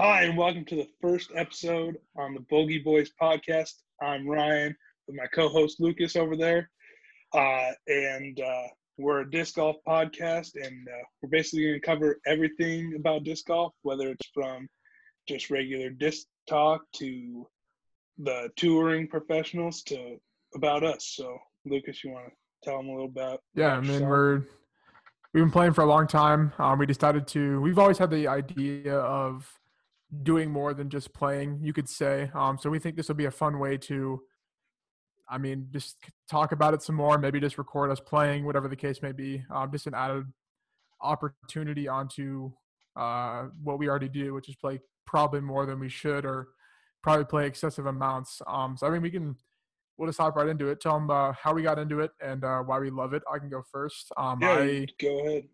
Hi, and welcome to the first episode on the Bogey Boys podcast. I'm Ryan with my co host Lucas over there. Uh, and uh, we're a disc golf podcast, and uh, we're basically going to cover everything about disc golf, whether it's from just regular disc talk to the touring professionals to about us. So, Lucas, you want to tell them a little about? Yeah, I mean, we're we've been playing for a long time. Um, we decided to. We've always had the idea of doing more than just playing, you could say. Um, so we think this will be a fun way to, I mean, just talk about it some more. Maybe just record us playing, whatever the case may be. Um, just an added opportunity onto uh, what we already do, which is play probably more than we should, or probably play excessive amounts. Um, so I mean, we can we'll just hop right into it. Tell them uh, how we got into it and uh, why we love it. I can go first. Um, yeah, I go ahead.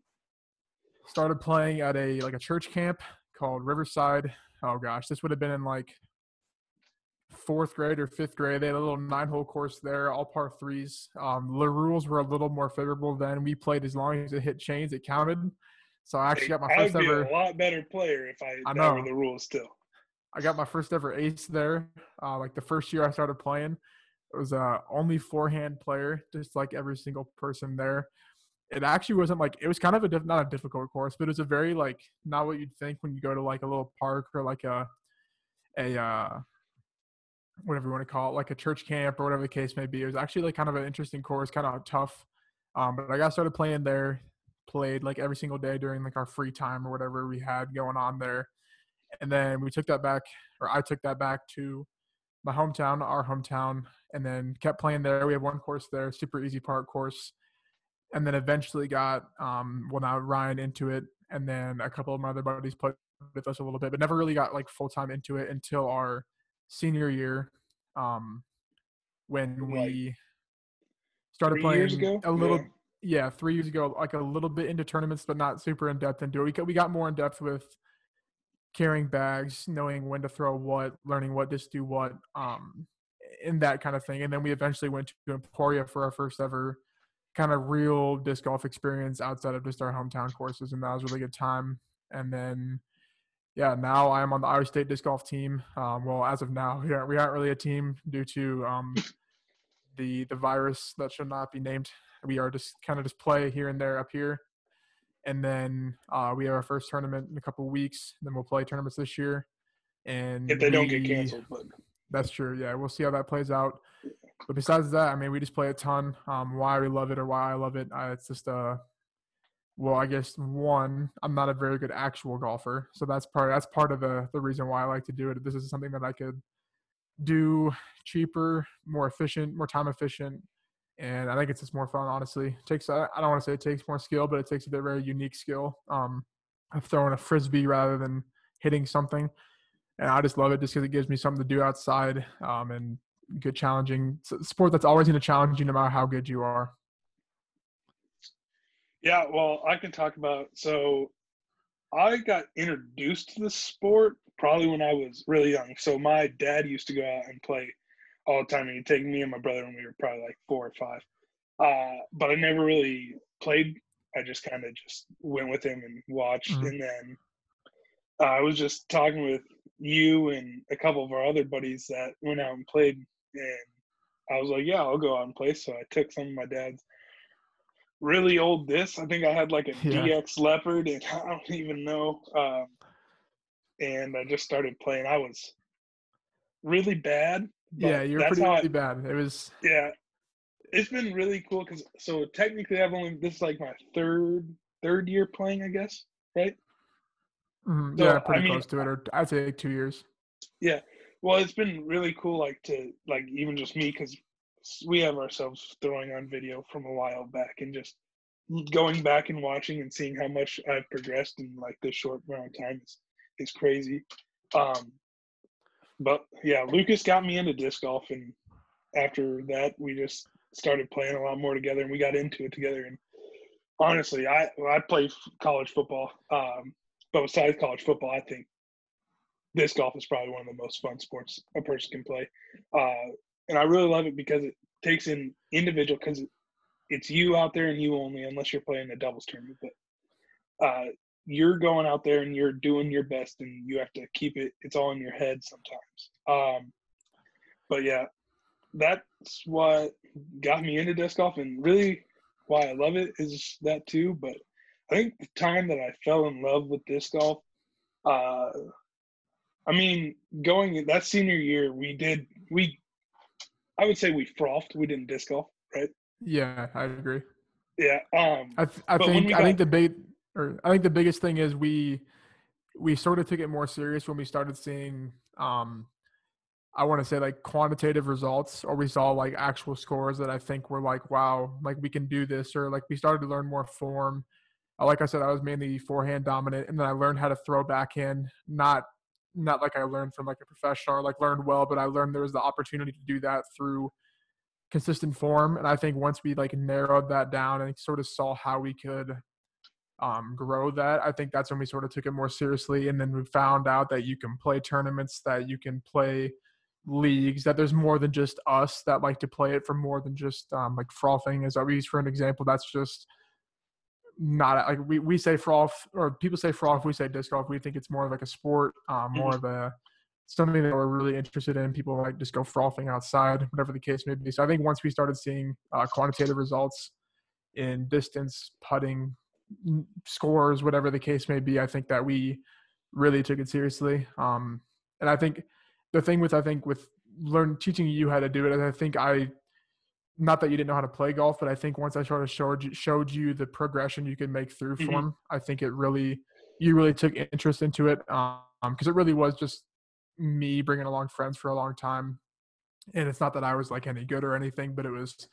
Started playing at a like a church camp called Riverside oh gosh, this would have been in like fourth grade or fifth grade. They had a little nine hole course there, all par threes. Um, the rules were a little more favorable then. We played as long as it hit chains, it counted. So I actually got my first I'd be ever. a lot better player if I, I know. the rules still. I got my first ever ace there. Uh, like the first year I started playing, it was uh, only forehand player, just like every single person there it actually wasn't like it was kind of a diff, not a difficult course, but it was a very like not what you'd think when you go to like a little park or like a a uh, whatever you want to call it, like a church camp or whatever the case may be. It was actually like kind of an interesting course, kind of tough. Um, but I got started playing there, played like every single day during like our free time or whatever we had going on there. And then we took that back, or I took that back to my hometown, our hometown, and then kept playing there. We have one course there, super easy park course and then eventually got um, well now Ryan into it, and then a couple of my other buddies played with us a little bit, but never really got like full time into it until our senior year, um, when we started Three playing years ago? a little. Yeah. Yeah. three years ago, like a little bit into tournaments, but not super in depth into it. We got, we got more in depth with carrying bags, knowing when to throw what, learning what to do what, um, in that kind of thing. And then we eventually went to Emporia for our first ever kind of real disc golf experience outside of just our hometown courses, and that was a really good time. And then, yeah, now I'm on the Iowa State disc golf team. Um, well, as of now, we aren't, we aren't really a team due to um, the the virus that should not be named. We are just kind of just play here and there up here. And then uh, we have our first tournament in a couple weeks. Then we'll play tournaments this year. And If they don't get canceled, but that's true. Yeah, we'll see how that plays out. But besides that, I mean, we just play a ton. Um, why we love it or why I love it, uh, it's just uh, well, I guess one, I'm not a very good actual golfer, so that's part that's part of the the reason why I like to do it. This is something that I could do cheaper, more efficient, more time efficient, and I think it's just more fun. Honestly, it takes I don't want to say it takes more skill, but it takes a bit very unique skill um, of throwing a frisbee rather than hitting something and I just love it just because it gives me something to do outside um, and good challenging sport that's always going to challenge you no matter how good you are. yeah, well, I can talk about. So, I got introduced to the sport probably when I was really young. So my dad used to go out and play all the time, and he'd take me and my brother when we were probably like four or five. Uh, but I never really played. I just kind of just went with him and watched, Mhm. and then uh, I was just talking with you and a couple of our other buddies that went out and played, and I was like, "Yeah, I'll go out and play." So I took some of my dad's really old discs. I think I had like a Yeah. DX Leopard, and I don't even know. Um, and I just started playing. I was really bad. yeah, you're pretty I- bad. It was yeah, it's been really cool because so technically I've only this is like my third third year playing, I guess, right? mhm, So, yeah, I pretty mean, close to it, or I'd say like two years. Yeah. Well, it's been really cool, like to like even just me because we have ourselves throwing on video from a while back and just going back and watching and seeing how much I've progressed in like this short amount of time is is crazy. Um, but yeah, Lucas got me into disc golf, and after that, we just started playing a lot more together, and we got into it together. And honestly, I I play college football, um, but besides college football, I think disc golf is probably one of the most fun sports a person can play. Uh, and I really love it because it takes in individual because it's you out there and you only, unless you're playing a doubles tournament. But uh, you're going out there and you're doing your best and you have to keep it it's all in your head sometimes um but yeah that's what got me into disc golf and really why i love it is that too but i think the time that i fell in love with disc golf uh i mean going that senior year we did we i would say we frothed we didn't disc golf right Yeah, I agree. yeah um I th- I think we I think the big or I think the biggest thing is we we sort of took it more serious when we started seeing um I want to say like quantitative results or we saw like actual scores that I think were like wow like we can do this or like we started to learn more form. Like I said, I was mainly forehand dominant, and then I learned how to throw backhand. Not not like I learned from like a professional or like learned well, but I learned there was the opportunity to do that through consistent form. And I think once we like narrowed that down and sort of saw how we could um, grow that, I think that's when we sort of took it more seriously. And then we found out that you can play tournaments, that you can play leagues, that there's more than just us that like to play it for more than just um, like frothing. As I use for an example, that's just not like we, we say froth or people say froth, we say disc golf. We think it's more of like a sport, um, more of a something that we're really interested in. People like just go frothing outside, whatever the case may be. So I think once we started seeing uh, quantitative results in distance, putting, n- scores, whatever the case may be, I think that we really took it seriously. Um, and I think the thing with I think with learn teaching you how to do it, is I think I not that you didn't know how to play golf, but I think once I sort of showed you, showed you the progression you could make through Mhm. form, I think it really you really took interest into it um because it really was just me bringing along friends for a long time and it's not that i was like any good or anything but it was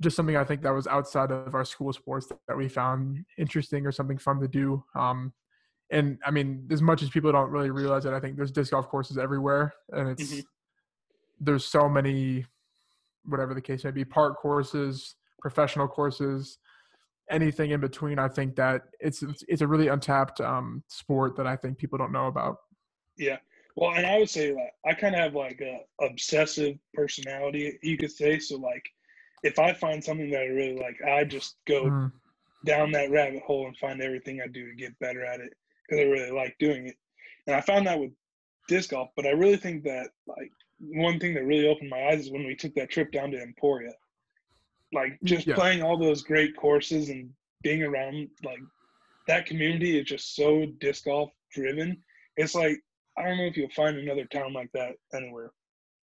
just something i think that was outside of our school sports that, we found interesting or something fun to do um and i mean as much as people don't really realize it i think there's disc golf courses everywhere and it's Mhm. there's so many whatever the case may be park courses professional courses anything in between i think that it's it's, it's a really untapped um sport that i think people don't know about Yeah. Well, and I would say like I kind of have like a obsessive personality, you could say. So like, if I find something that I really like, I just go Mm, down that rabbit hole and find everything I do to get better at it because I really like doing it. And I found that with disc golf, but I really think that like one thing that really opened my eyes is when we took that trip down to Emporia. Like just Yeah. playing all those great courses and being around like that community is just so disc golf driven. It's like I don't know if you'll find another town like that anywhere.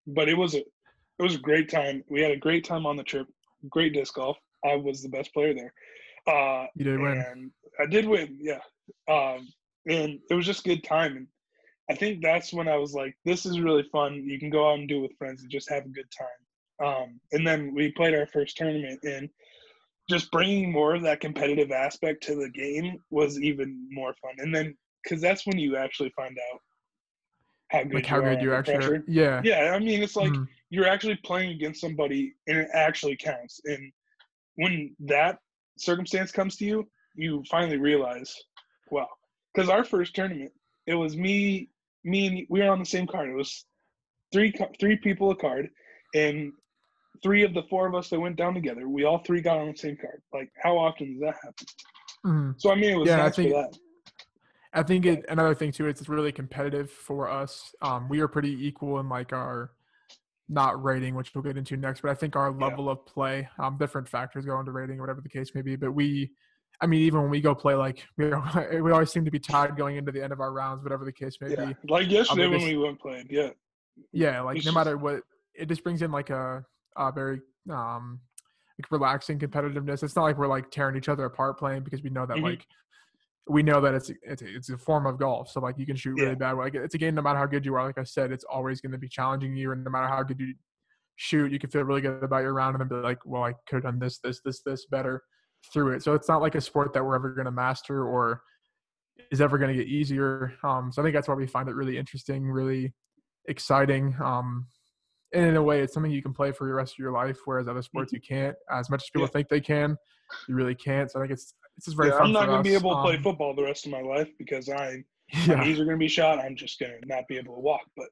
But it was a it was a great time. We had a great time on the trip. Great disc golf. I was the best player there. Uh you did win and I did win, yeah. Um, and it was just good time. And I think that's when I was like, this is really fun. You can go out and do it with friends and just have a good time. Um, and then we played our first tournament, and just bringing more of that competitive aspect to the game was even more fun. And then, because that's when you actually find out how good like you how are good you actually pressure. yeah Yeah, I mean, it's like Mhm. you're actually playing against somebody and it actually counts. And when that circumstance comes to you, you finally realize, wow. Because our first tournament, it was me, me and we were on the same card. It was three three people a card, and three of the four of us that went down together, we all three got on the same card. Like, how often does that happen? Mhm. So I mean, it was Yeah, I think- for that. I think it, another thing too, is it's really competitive for us. Um, we are pretty equal in like our not rating, which we'll get into next, but I think our Yeah. level of play, um, different factors go into rating, or whatever the case may be. But we, I mean, even when we go play, like we, we always seem to be tied going into the end of our rounds, whatever the case may Yeah, be. like yesterday when just- we went playing. Yeah, Yeah, like It's no just- matter what, it just brings in like a, a very um, like relaxing competitiveness. It's not like we're like tearing each other apart playing because we know that Mhm. like we know that it's it's it's a form of golf. So like you can shoot really Yeah. bad. Like it's a game. No matter how good you are, like I said, it's always going to be challenging you. And no matter how good you shoot, you can feel really good about your round and then be like, well, I could have done this, this, this, this better through it. So it's not like a sport that we're ever going to master or is ever going to get easier. Um, so I think that's why we find it really interesting, really exciting. Um, and in a way, it's something you can play for the rest of your life, whereas other sports you can't. As much as people Mm-hmm. Yeah. think they can, you really can't. So I think it's it's just very yeah fun. I'm not going to be able to play Um, football the rest of my life because I Yeah, my knees are going to be shot. I'm just going to not be able to walk. But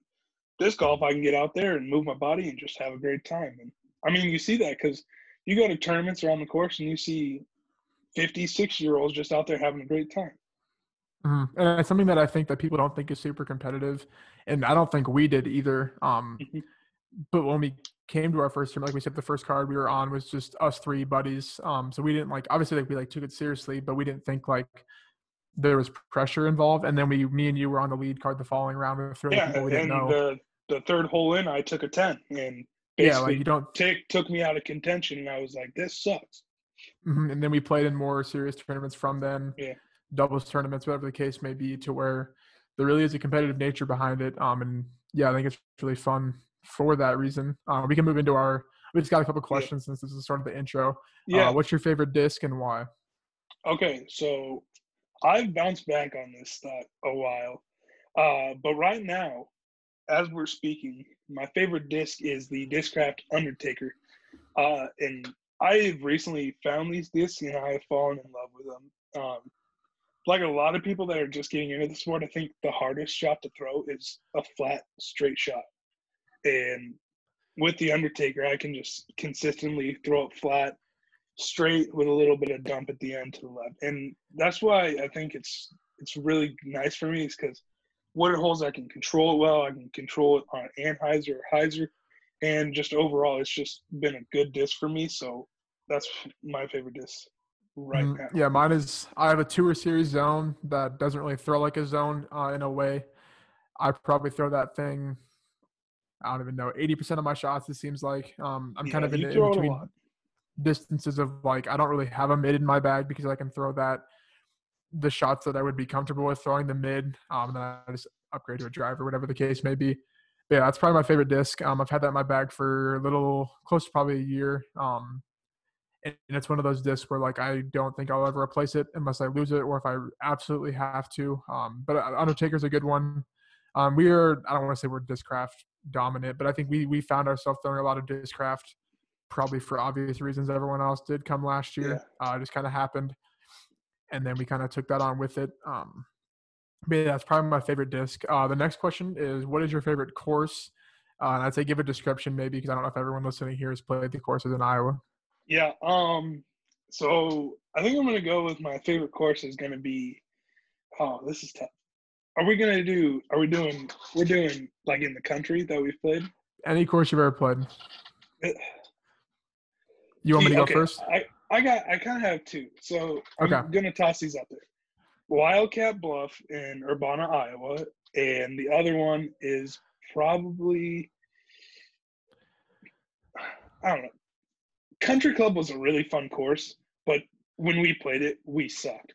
this golf, I can get out there and move my body and just have a great time. And I mean, you see that because you go to tournaments around the course and you see 50, 60 year olds just out there having a great time. Mm-hmm. And it's something that I think that people don't think is super competitive, and I don't think we did either. Um, mm-hmm. But when we came to our first term, like we said, the first card we were on was just us three buddies. Um, so we didn't like obviously like we like took it seriously, but we didn't think like there was pressure involved. And then we, me and you were on the lead card the following round with three yeah, people we didn't and know. The, the third hole in, I took a ten, and yeah, like you don't take took me out of contention, and I was like, this sucks. Mm-hmm. And then we played in more serious tournaments from then. Yeah doubles tournaments, whatever the case may be, to where there really is a competitive nature behind it. Um, and yeah, I think it's really fun for that reason. Uh, we can move into our. We just got a couple questions yeah. since this is the sort of the intro. Uh, yeah. Uh, what's your favorite disc and why? Okay, so I've bounced back on this thought a while, uh, but right now, as we're speaking, my favorite disc is the Discraft Undertaker, uh, and I've recently found these discs and I have fallen in love with them. Um, like a lot of people that are just getting into the sport, I think the hardest shot to throw is a flat, straight shot. And with the Undertaker, I can just consistently throw it flat, straight with a little bit of dump at the end to the left. And that's why I think it's it's really nice for me is because water holes I can control it well. I can control it on Anhyzer or Hyzer. And just overall, it's just been a good disc for me. So that's my favorite disc right mm, now. Yeah, mine is. I have a tour series zone that doesn't really throw like a zone uh, in a way. I probably throw that thing. I don't even know. Eighty percent of my shots. It seems like um, I'm yeah, kind of in, in between distances of like I don't really have a mid in my bag because I can throw that the shots that I would be comfortable with throwing the mid. Um, and then I just upgrade to a driver, whatever the case may be. But yeah, that's probably my favorite disc. Um, I've had that in my bag for a little close to probably a year. Um, and it's one of those discs where like I don't think I'll ever replace it unless I lose it or if I absolutely have to. Um, but uh, Undertaker's a good one. Um, we are I don't want to say we're discraft dominant, but I think we we found ourselves throwing a lot of discraft probably for obvious reasons. Everyone else did come last year. Yeah. Uh, it just kind of happened, and then we kind of took that on with it. Um, but yeah, that's probably my favorite disc. Uh, the next question is, what is your favorite course? Uh, and I'd say give a description maybe because I don't know if everyone listening here has played the courses in Iowa. Yeah. Um. So I think I'm gonna go with my favorite course is gonna be. Oh, this is tough. Are we gonna do? Are we doing? We're doing like in the country that we've played. Any course you've ever played. You want me to go okay, first? I I got I kind of have two, so I'm okay. gonna toss these up there. Wildcat Bluff in Urbana, Iowa, and the other one is probably I don't know. Country Club was a really fun course, but when we played it, we sucked.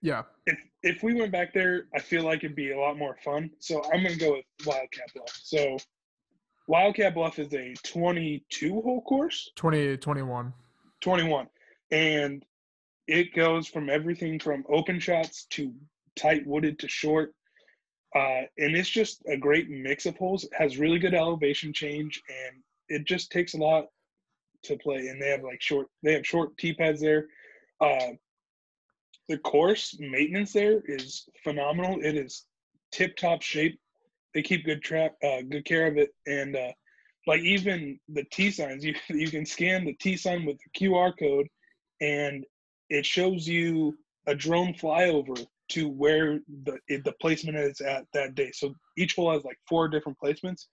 Yeah. If if we went back there, I feel like it'd be a lot more fun. So I'm gonna go with Wildcat Bluff. So Wildcat Bluff is a 22 hole course. 20, 21. 21. And it goes from everything from open shots to tight wooded to short. Uh, and it's just a great mix of holes. It has really good elevation change and it just takes a lot to play, and they have like short they have short tee pads there. Uh, the course maintenance there is phenomenal. It is tip top shape. They keep good track, uh, good care of it, and uh, like even the tee signs, you you can scan the tee sign with the QR code, and it shows you a drone flyover to where the the placement is at that day. So each hole has like four different placements,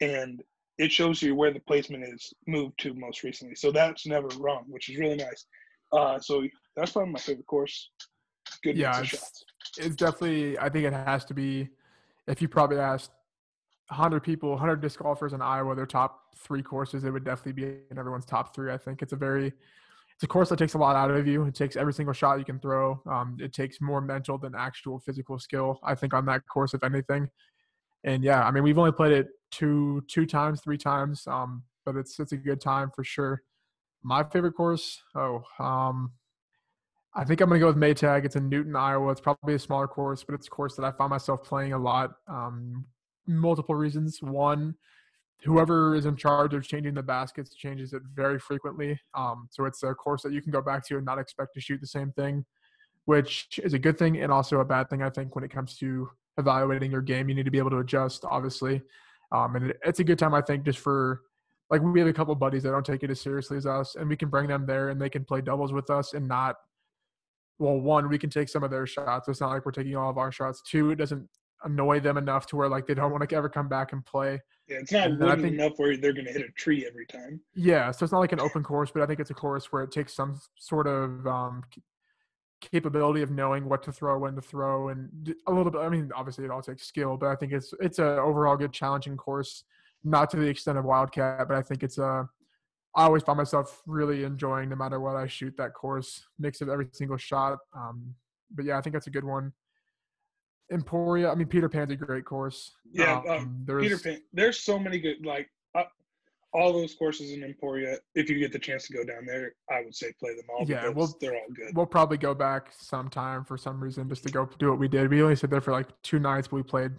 and it shows you where the placement is moved to most recently. So that's never wrong, which is really nice. Uh, so that's probably my favorite course. Good yeah, it's, it's, definitely. I think it has to be. If you probably asked 100 people, 100 disc golfers in Iowa, their top three courses, it would definitely be in everyone's top three. I think it's a very, it's a course that takes a lot out of you. It takes every single shot you can throw. Um, it takes more mental than actual physical skill. I think on that course, if anything. And yeah, I mean, we've only played it two two times, three times. Um, but it's it's a good time for sure. My favorite course, oh, um, I think I'm gonna go with Maytag. It's in Newton, Iowa. It's probably a smaller course, but it's a course that I find myself playing a lot. Um, multiple reasons. One, whoever is in charge of changing the baskets changes it very frequently. Um, so it's a course that you can go back to and not expect to shoot the same thing, which is a good thing and also a bad thing. I think when it comes to evaluating your game, you need to be able to adjust, obviously. Um, and it, it's a good time, I think, just for like we have a couple buddies that don't take it as seriously as us, and we can bring them there and they can play doubles with us and not well, one, we can take some of their shots. It's not like we're taking all of our shots. Two, it doesn't annoy them enough to where like they don't want to ever come back and play. Yeah, it's not wooden think, enough where they're going to hit a tree every time. Yeah, so it's not like an open course, but I think it's a course where it takes some sort of um, capability of knowing what to throw, when to throw, and a little bit. I mean, obviously it all takes skill, but I think it's it's a overall good challenging course. Not to the extent of Wildcat, but I think it's a. I always find myself really enjoying no matter what I shoot that course mix of every single shot. Um, but yeah, I think that's a good one. Emporia. I mean, Peter Pan's a great course. Yeah, um, um, Peter Pan. There's so many good like uh, all those courses in Emporia. If you get the chance to go down there, I would say play them all. Yeah, well, they're all good. We'll probably go back sometime for some reason just to go do what we did. We only sit there for like two nights, but we played.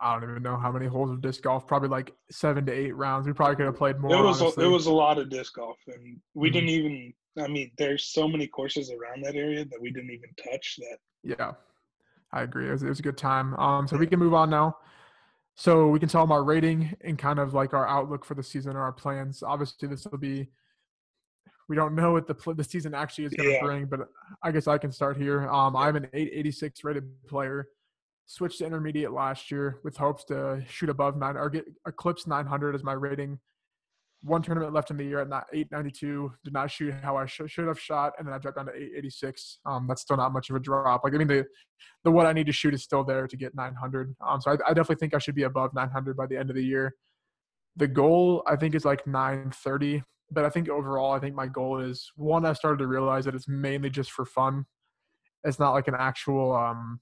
I don't even know how many holes of disc golf. Probably like seven to eight rounds. We probably could have played more. It was a, it was a lot of disc golf, and we mm-hmm. didn't even. I mean, there's so many courses around that area that we didn't even touch. That yeah, I agree. It was, it was a good time. Um, so we can move on now. So we can tell them our rating and kind of like our outlook for the season or our plans. Obviously, this will be. We don't know what the the season actually is going to yeah. bring, but I guess I can start here. Um, I'm an 886 rated player. Switched to intermediate last year with hopes to shoot above nine or get eclipse 900 as my rating one tournament left in the year at 892. Did not shoot how I sh- should have shot, and then I dropped down to 886. Um, that's still not much of a drop. Like I mean, the the what I need to shoot is still there to get 900. Um, so I, I definitely think I should be above 900 by the end of the year. The goal I think is like 930, but I think overall I think my goal is one. I started to realize that it's mainly just for fun. It's not like an actual um,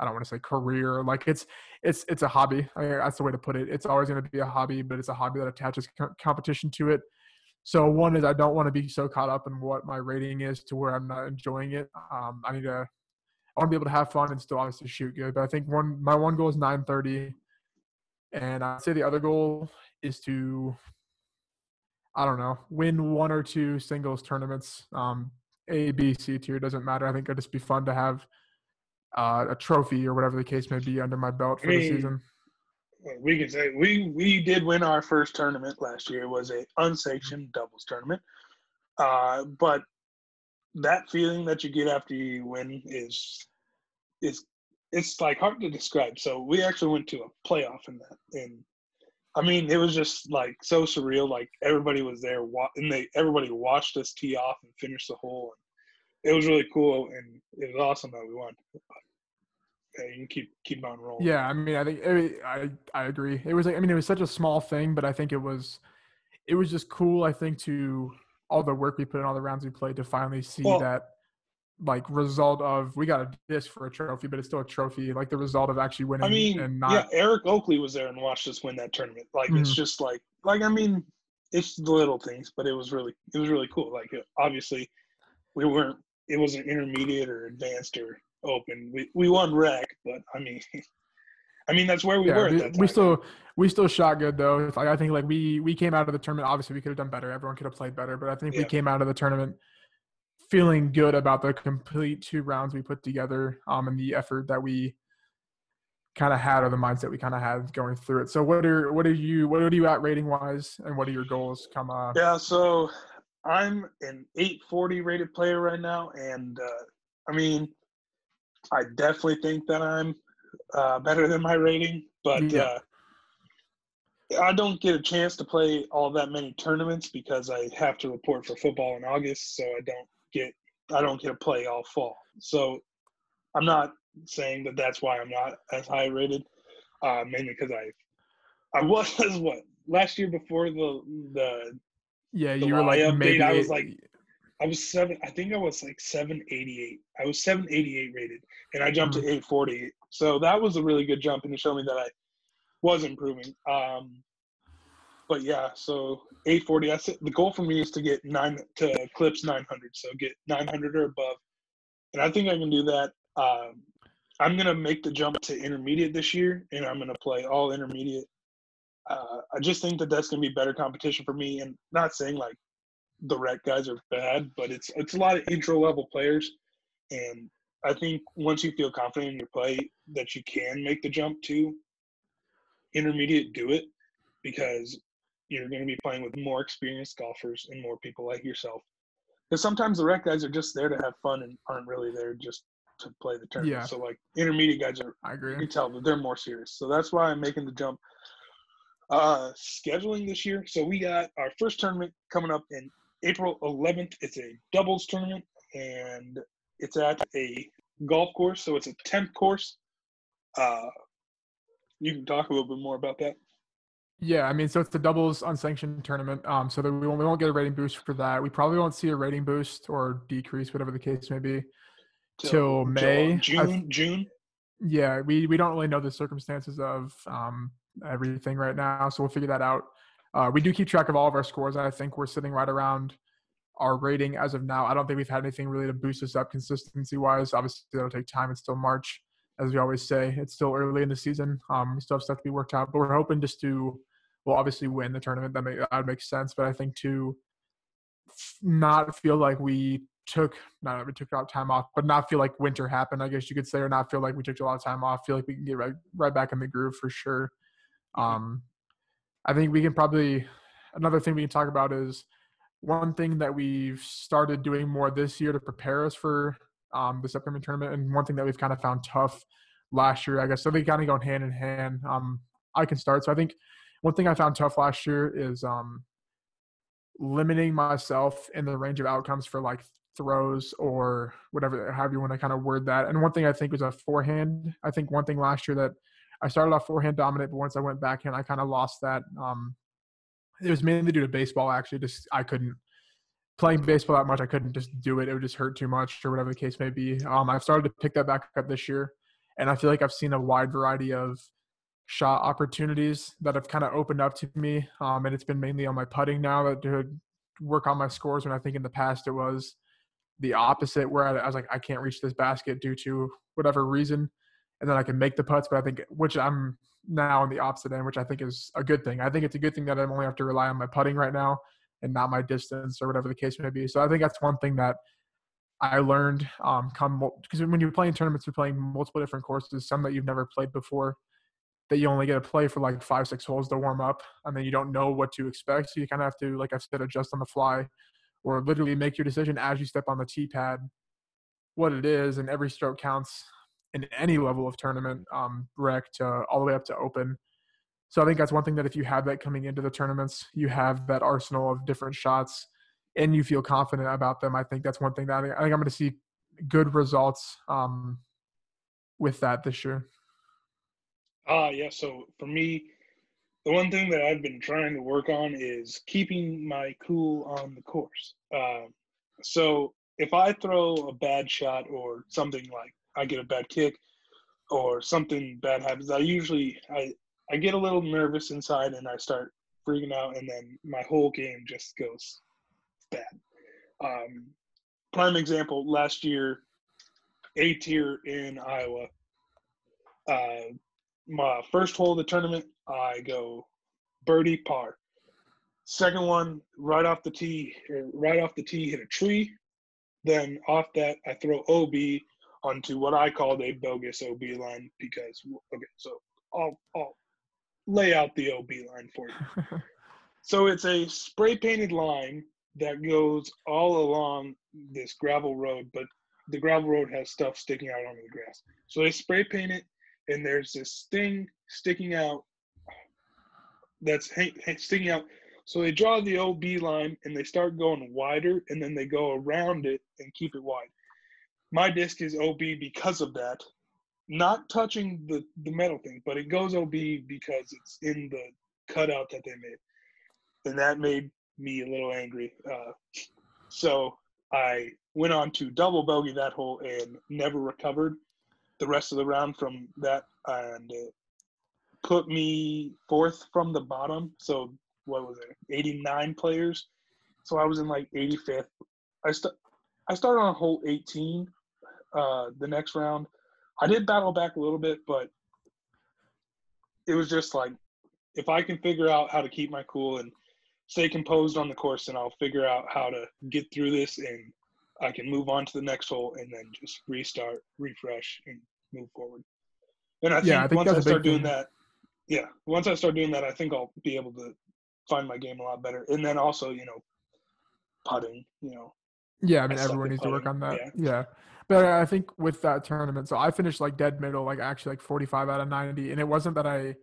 I don't want to say career. Like it's it's it's a hobby. I mean, that's the way to put it. It's always going to be a hobby, but it's a hobby that attaches co- competition to it. So one is I don't want to be so caught up in what my rating is to where I'm not enjoying it. Um, I need to I want to be able to have fun and still obviously shoot good. But I think one my one goal is 930, and I'd say the other goal is to I don't know win one or two singles tournaments. Um, a, B, C tier doesn't matter. I think it'd just be fun to have uh, a trophy or whatever the case may be under my belt for I mean, the season. We can say we we did win our first tournament last year. It was a unsanctioned doubles tournament, uh, but that feeling that you get after you win is is it's like hard to describe. So we actually went to a playoff in that, and I mean it was just like so surreal. Like everybody was there, and they everybody watched us tee off and finish the hole. And it was really cool and it was awesome that we won. Yeah, you can keep keep on rolling. Yeah, I mean, I think I I agree. It was like I mean, it was such a small thing, but I think it was it was just cool. I think to all the work we put in, all the rounds we played, to finally see well, that like result of we got a disc for a trophy, but it's still a trophy. Like the result of actually winning. I mean, and not, yeah, Eric Oakley was there and watched us win that tournament. Like mm-hmm. it's just like like I mean, it's the little things, but it was really it was really cool. Like obviously, we weren't it wasn't intermediate or advanced or open. We we won rec, but I mean, I mean that's where we yeah, were. We, we, still we still shot good though. Like I think like we we came out of the tournament. Obviously, we could have done better. Everyone could have played better, but I think yeah. we came out of the tournament feeling good about the complete two rounds we put together um, and the effort that we kind of had or the mindset we kind of had going through it. So what are what are you what are you at rating wise and what are your goals come up? Yeah, so I'm an 840 rated player right now, and uh, I mean, I definitely think that I'm uh, better than my rating, but yeah. uh, I don't get a chance to play all that many tournaments because I have to report for football in August, so I don't get I don't get to play all fall. So I'm not saying that that's why I'm not as high rated, uh, mainly because I I was what last year before the the yeah, you were like maybe I was like I was seven. I think I was like seven eighty eight. I was seven eighty eight rated, and I jumped mm-hmm. to eight forty. So that was a really good jump, and it showed me that I was improving. Um, but yeah, so eight forty. I said the goal for me is to get nine to clips nine hundred. So get nine hundred or above, and I think I can do that. Um, I'm gonna make the jump to intermediate this year, and I'm gonna play all intermediate uh, I just think that that's going to be better competition for me. And not saying like the rec guys are bad, but it's it's a lot of intro level players, and I think once you feel confident in your play that you can make the jump to intermediate, do it because you're going to be playing with more experienced golfers and more people like yourself because sometimes the rec guys are just there to have fun and aren't really there just to play the tournament. Yeah. So like intermediate guys are I you agree. can tell that they're more serious. So that's why I'm making the jump. Uh, scheduling this year. So we got our first tournament coming up in April 11th. It's a doubles tournament, and it's at a golf course. So it's a 10th course. Uh, you can talk a little bit more about that. Yeah, I mean, so it's the doubles unsanctioned tournament. Um, so that we won't, we won't get a rating boost for that. We probably won't see a rating boost or decrease, whatever the case may be. Till May, June, June. Yeah, we we don't really know the circumstances of um, everything right now, so we'll figure that out. Uh, we do keep track of all of our scores. I think we're sitting right around our rating as of now. I don't think we've had anything really to boost us up consistency wise. Obviously, that'll take time. It's still March, as we always say. It's still early in the season. Um, we still have stuff to be worked out, but we're hoping just to, well, obviously win the tournament. That, make, that would make sense. But I think to not feel like we took not we took a lot of time off, but not feel like winter happened, I guess you could say, or not feel like we took a lot of time off. Feel like we can get right right back in the groove for sure. Um, I think we can probably another thing we can talk about is one thing that we've started doing more this year to prepare us for um, this upcoming tournament, and one thing that we've kind of found tough last year, I guess. So they kind of go hand in hand. Um, I can start. So I think one thing I found tough last year is um, limiting myself in the range of outcomes for like throws or whatever, however you want to kind of word that. And one thing I think was a forehand. I think one thing last year that I started off forehand dominant, but once I went backhand, I kind of lost that. Um, it was mainly due to baseball. Actually, just I couldn't playing baseball that much. I couldn't just do it. It would just hurt too much, or whatever the case may be. Um, I've started to pick that back up this year, and I feel like I've seen a wide variety of shot opportunities that have kind of opened up to me. Um, and it's been mainly on my putting now that to work on my scores. When I think in the past it was the opposite, where I, I was like, I can't reach this basket due to whatever reason, and then I can make the putts. But I think which I'm now on the opposite end, which I think is a good thing. I think it's a good thing that I only have to rely on my putting right now and not my distance or whatever the case may be. So I think that's one thing that I learned um, come because when you're playing tournaments, you're playing multiple different courses, some that you've never played before, that you only get to play for like five, six holes to warm up, and then you don't know what to expect. So you kind of have to, like I've said, adjust on the fly, or literally make your decision as you step on the tee pad, what it is, and every stroke counts in any level of tournament, um, rec to all the way up to open. So I think that's one thing that if you have that coming into the tournaments, you have that arsenal of different shots, and you feel confident about them. I think that's one thing that I think, I I'm going to see good results um, with that this year. Ah, yeah. So for me, the one thing that I've been trying to work on is keeping my cool on the course. Uh, so if I throw a bad shot or something like I get a bad kick or something bad happens, I usually I I get a little nervous inside and I start freaking out, and then my whole game just goes bad. Um, prime example: last year, A tier in Iowa. Uh, my first hole of the tournament, I go birdie par. Second one, right off the tee, right off the tee, hit a tree. Then off that, I throw OB onto what I called a bogus OB line because okay, so I'll I'll lay out the OB line for you. So it's a spray painted line that goes all along this gravel road, but the gravel road has stuff sticking out onto the grass. So they spray paint it, and there's this thing sticking out that's sticking out. So they draw the OB line and they start going wider, and then they go around it and keep it wide. My disc is OB because of that, not touching the the metal thing, but it goes OB because it's in the cutout that they made, and that made me a little angry. Uh, so I went on to double bogey that hole and never recovered the rest of the round from that, and put me fourth from the bottom. So what was it, 89 players? So I was in like 85th. I st- I started on hole 18 uh, the next round. I did battle back a little bit, but it was just like if I can figure out how to keep my cool and stay composed on the course, then I'll figure out how to get through this and I can move on to the next hole and then just restart, refresh, and move forward. And I think, Yeah, I think once I that's a big start doing thing. that, yeah, once I start doing that, I think I'll be able to find my game a lot better. And then also, you know, putting, you know, Yeah, I mean I everyone needs to work on that. yeah. Yeah. But I think with that tournament, so I finished like dead middle, like actually like 45 out of 90. And it wasn't that I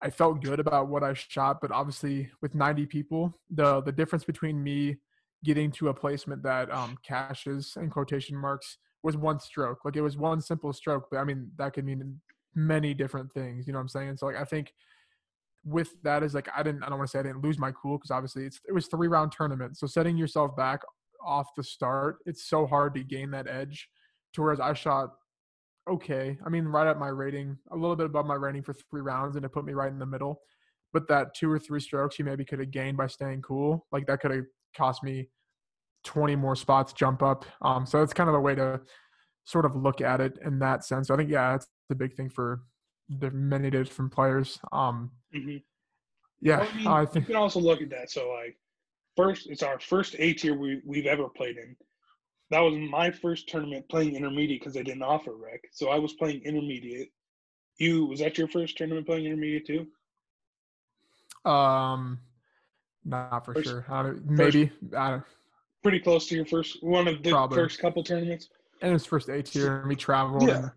I felt good about what I shot, but obviously with 90 people, the the difference between me getting to a placement that um cashes in quotation marks was one stroke. Like it was one simple stroke, but I mean that could mean many different things. You know what I'm saying? So like I think with that is like I didn't I don't want to say I didn't lose my cool because obviously it's it was three round tournament. So setting yourself back off the start, it's so hard to gain that edge. To whereas I shot okay. I mean, right at my rating, a little bit above my rating for three rounds, and it put me right in the middle. But that two or three strokes you maybe could have gained by staying cool, like that could have cost me 20 more spots jump up. Um, so it's kind of a way to sort of look at it in that sense. I think yeah, that's the big thing for the many different players. Um, Mhm. yeah, I mean, I you can also look at that. So like, first, it's our first A tier we we've ever played in. That was my first tournament playing intermediate because they didn't offer rec. So I was playing intermediate. You was that your first tournament playing intermediate too? um, not for First- sure. I maybe I don't, Pretty close to your first one of the Probably. first couple tournaments. and it was first A tier, and we traveled. Yeah.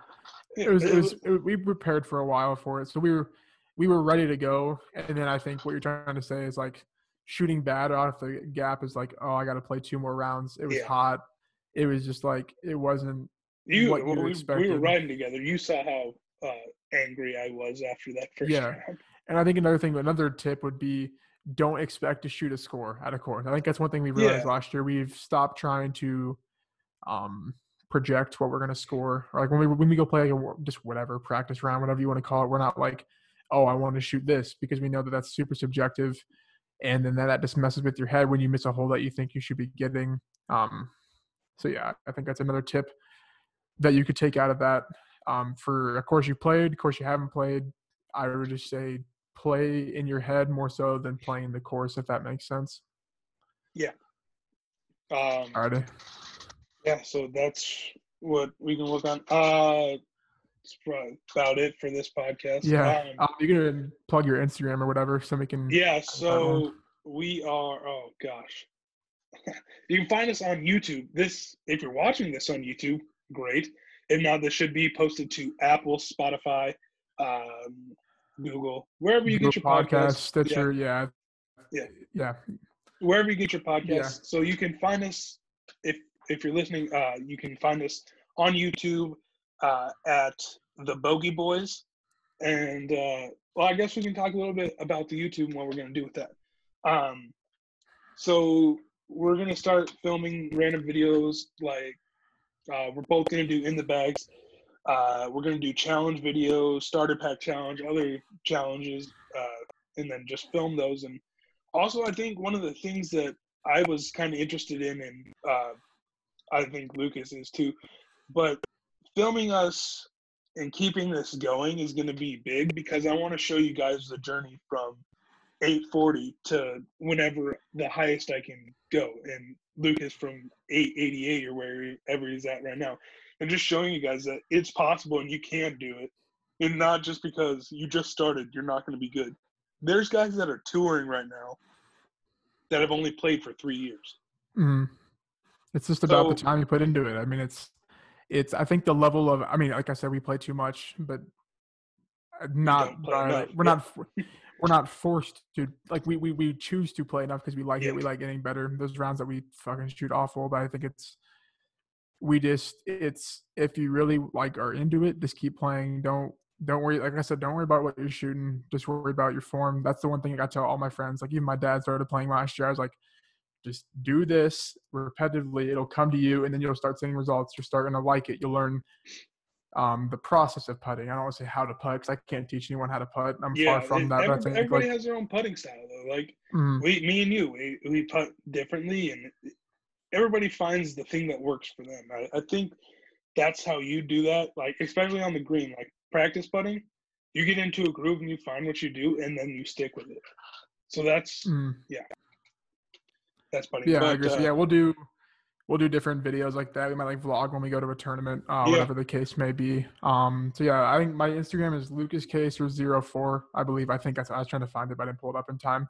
And it was it was it, we prepared for a while for it so we were we were ready to go and then i think what you're trying to say is like shooting bad off the gap is like oh i got to play two more rounds it was Yeah. hot it was just like it wasn't you, what you we, we expected. were riding together. You saw how uh, angry I was after that first Yeah. round. and i think another thing another tip would be don't expect to shoot a score at a course i think that's one thing we realized Yeah. last year we've stopped trying to um project what we're going to score or like when we when we go play like a, just whatever practice round whatever you want to call it we're not like oh i want to shoot this because we know that that's super subjective and then that, just messes with your head when you miss a hole that you think you should be getting um so yeah i think that's another tip that you could take out of that um for a course you played course you haven't played i would just say play in your head more so than playing the course if that makes sense Yeah. Um, alrighty Yeah, so that's what we can work on. Uh, that's about it for this podcast. yeah Um, um, you can plug your instagram or whatever so we can yeah. So we are. Oh gosh, you can find us on YouTube. This, if you're watching this on YouTube, great. If not, this should be posted to Apple, Spotify, um, Google, wherever you Google get your podcasts. podcast Yeah. stitcher yeah Yeah. yeah wherever you get your podcast. Yeah. So you can find us if if you're listening. Uh, you can find us on YouTube uh, at the Bogey Boys, and uh, well, I guess we can talk a little bit about the YouTube and what we're going to do with that. Um, so we're going to start filming random videos. Like uh, we're both going to do in the bags. Uh, we're going to do challenge videos, starter pack challenge, other challenges, uh, and then just film those and also i think one of the things that i was kind of interested in and uh, i think lucas is too but filming us and keeping this going is going to be big because i want to show you guys the journey from 840 to whenever the highest i can go and lucas from 888 or wherever he's at right now and just showing you guys that it's possible and you can do it and not just because you just started you're not going to be good there's guys that are touring right now that have only played for three years. Mhm. It's just about the time you put into it. I mean, it's it's. I think the level of. I mean, like I said, we play too much, but uh, not. don't play by- enough, we're not. We're not forced to like we, we we choose to play enough because we like Yeah. it. We like getting better. Those rounds that we fucking shoot awful, but I think it's we just it's if you really like are into it, just keep playing. Don't don't worry. Like I said, don't worry about what you're shooting. Just worry about your form. That's the one thing I got to tell all my friends. Like even my dad started playing last year. I was like, just do this repetitively. It'll come to you, and then you'll start seeing results. You're starting to like it. You'll learn um, the process of putting. I don't want to say how to putt because I can't teach anyone how to putt. I'm Yeah, far from it- that. every- think everybody like, has their own putting style though. Like mm, we, me and you, we, we putt differently, and everybody finds the thing that works for them. I, I think that's how you do that. Like especially on the green, like practice putting, you get into a groove and you find what you do, and then you stick with it. So that's mm. That's putting. Yeah, I But, agree. So uh, yeah, we'll do we'll do different videos like that. We might like vlog when we go to a tournament, uh, Yeah. whatever the case may be. Um, so yeah, I think my Instagram is Lucas Kaser zero four, I believe. I think that's I was trying to find it, but I didn't pull it up in time.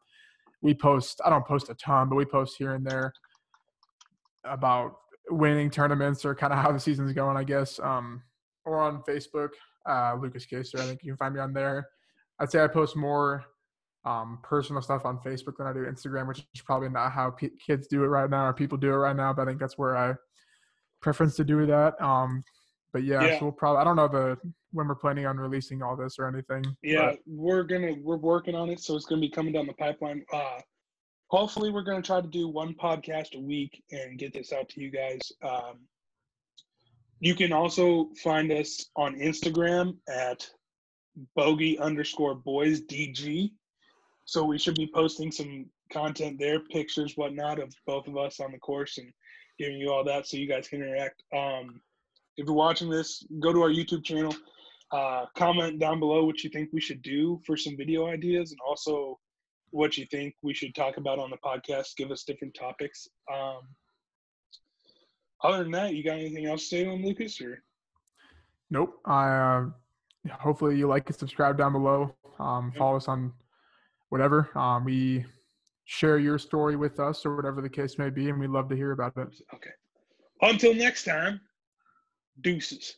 We post. I don't post a ton, but we post here and there. about winning tournaments or kind of how the season's going, I guess. Um, or on Facebook, uh, Lucas Kaser. I think you can find me on there. I'd say I post more um, personal stuff on Facebook than I do Instagram, which is probably not how p- kids do it right now or people do it right now. But I think that's where I preference to do that. Um, but yeah, Yeah. so we'll probably I don't know the when we're planning on releasing all this or anything. Yeah, but we're gonna we're working on it, so it's gonna be coming down the pipeline. Uh, hopefully, we're gonna try to do one podcast a week and get this out to you guys. Um, you can also find us on Instagram at bogey underscore boys dg. So we should be posting some content there, pictures, whatnot, of both of us on the course and giving you all that so you guys can interact. Um, if you're watching this, go to our YouTube channel. Uh, comment down below what you think we should do for some video ideas and also what you think we should talk about on the podcast. Give us different topics. Um, other than that, you got anything else to say on Lucas? Or nope. I uh, hopefully you like and subscribe down below. Um, Yep. follow us on whatever. Um, we share your story with us or whatever the case may be, and we'd love to hear about it. okay. Until next time, deuces.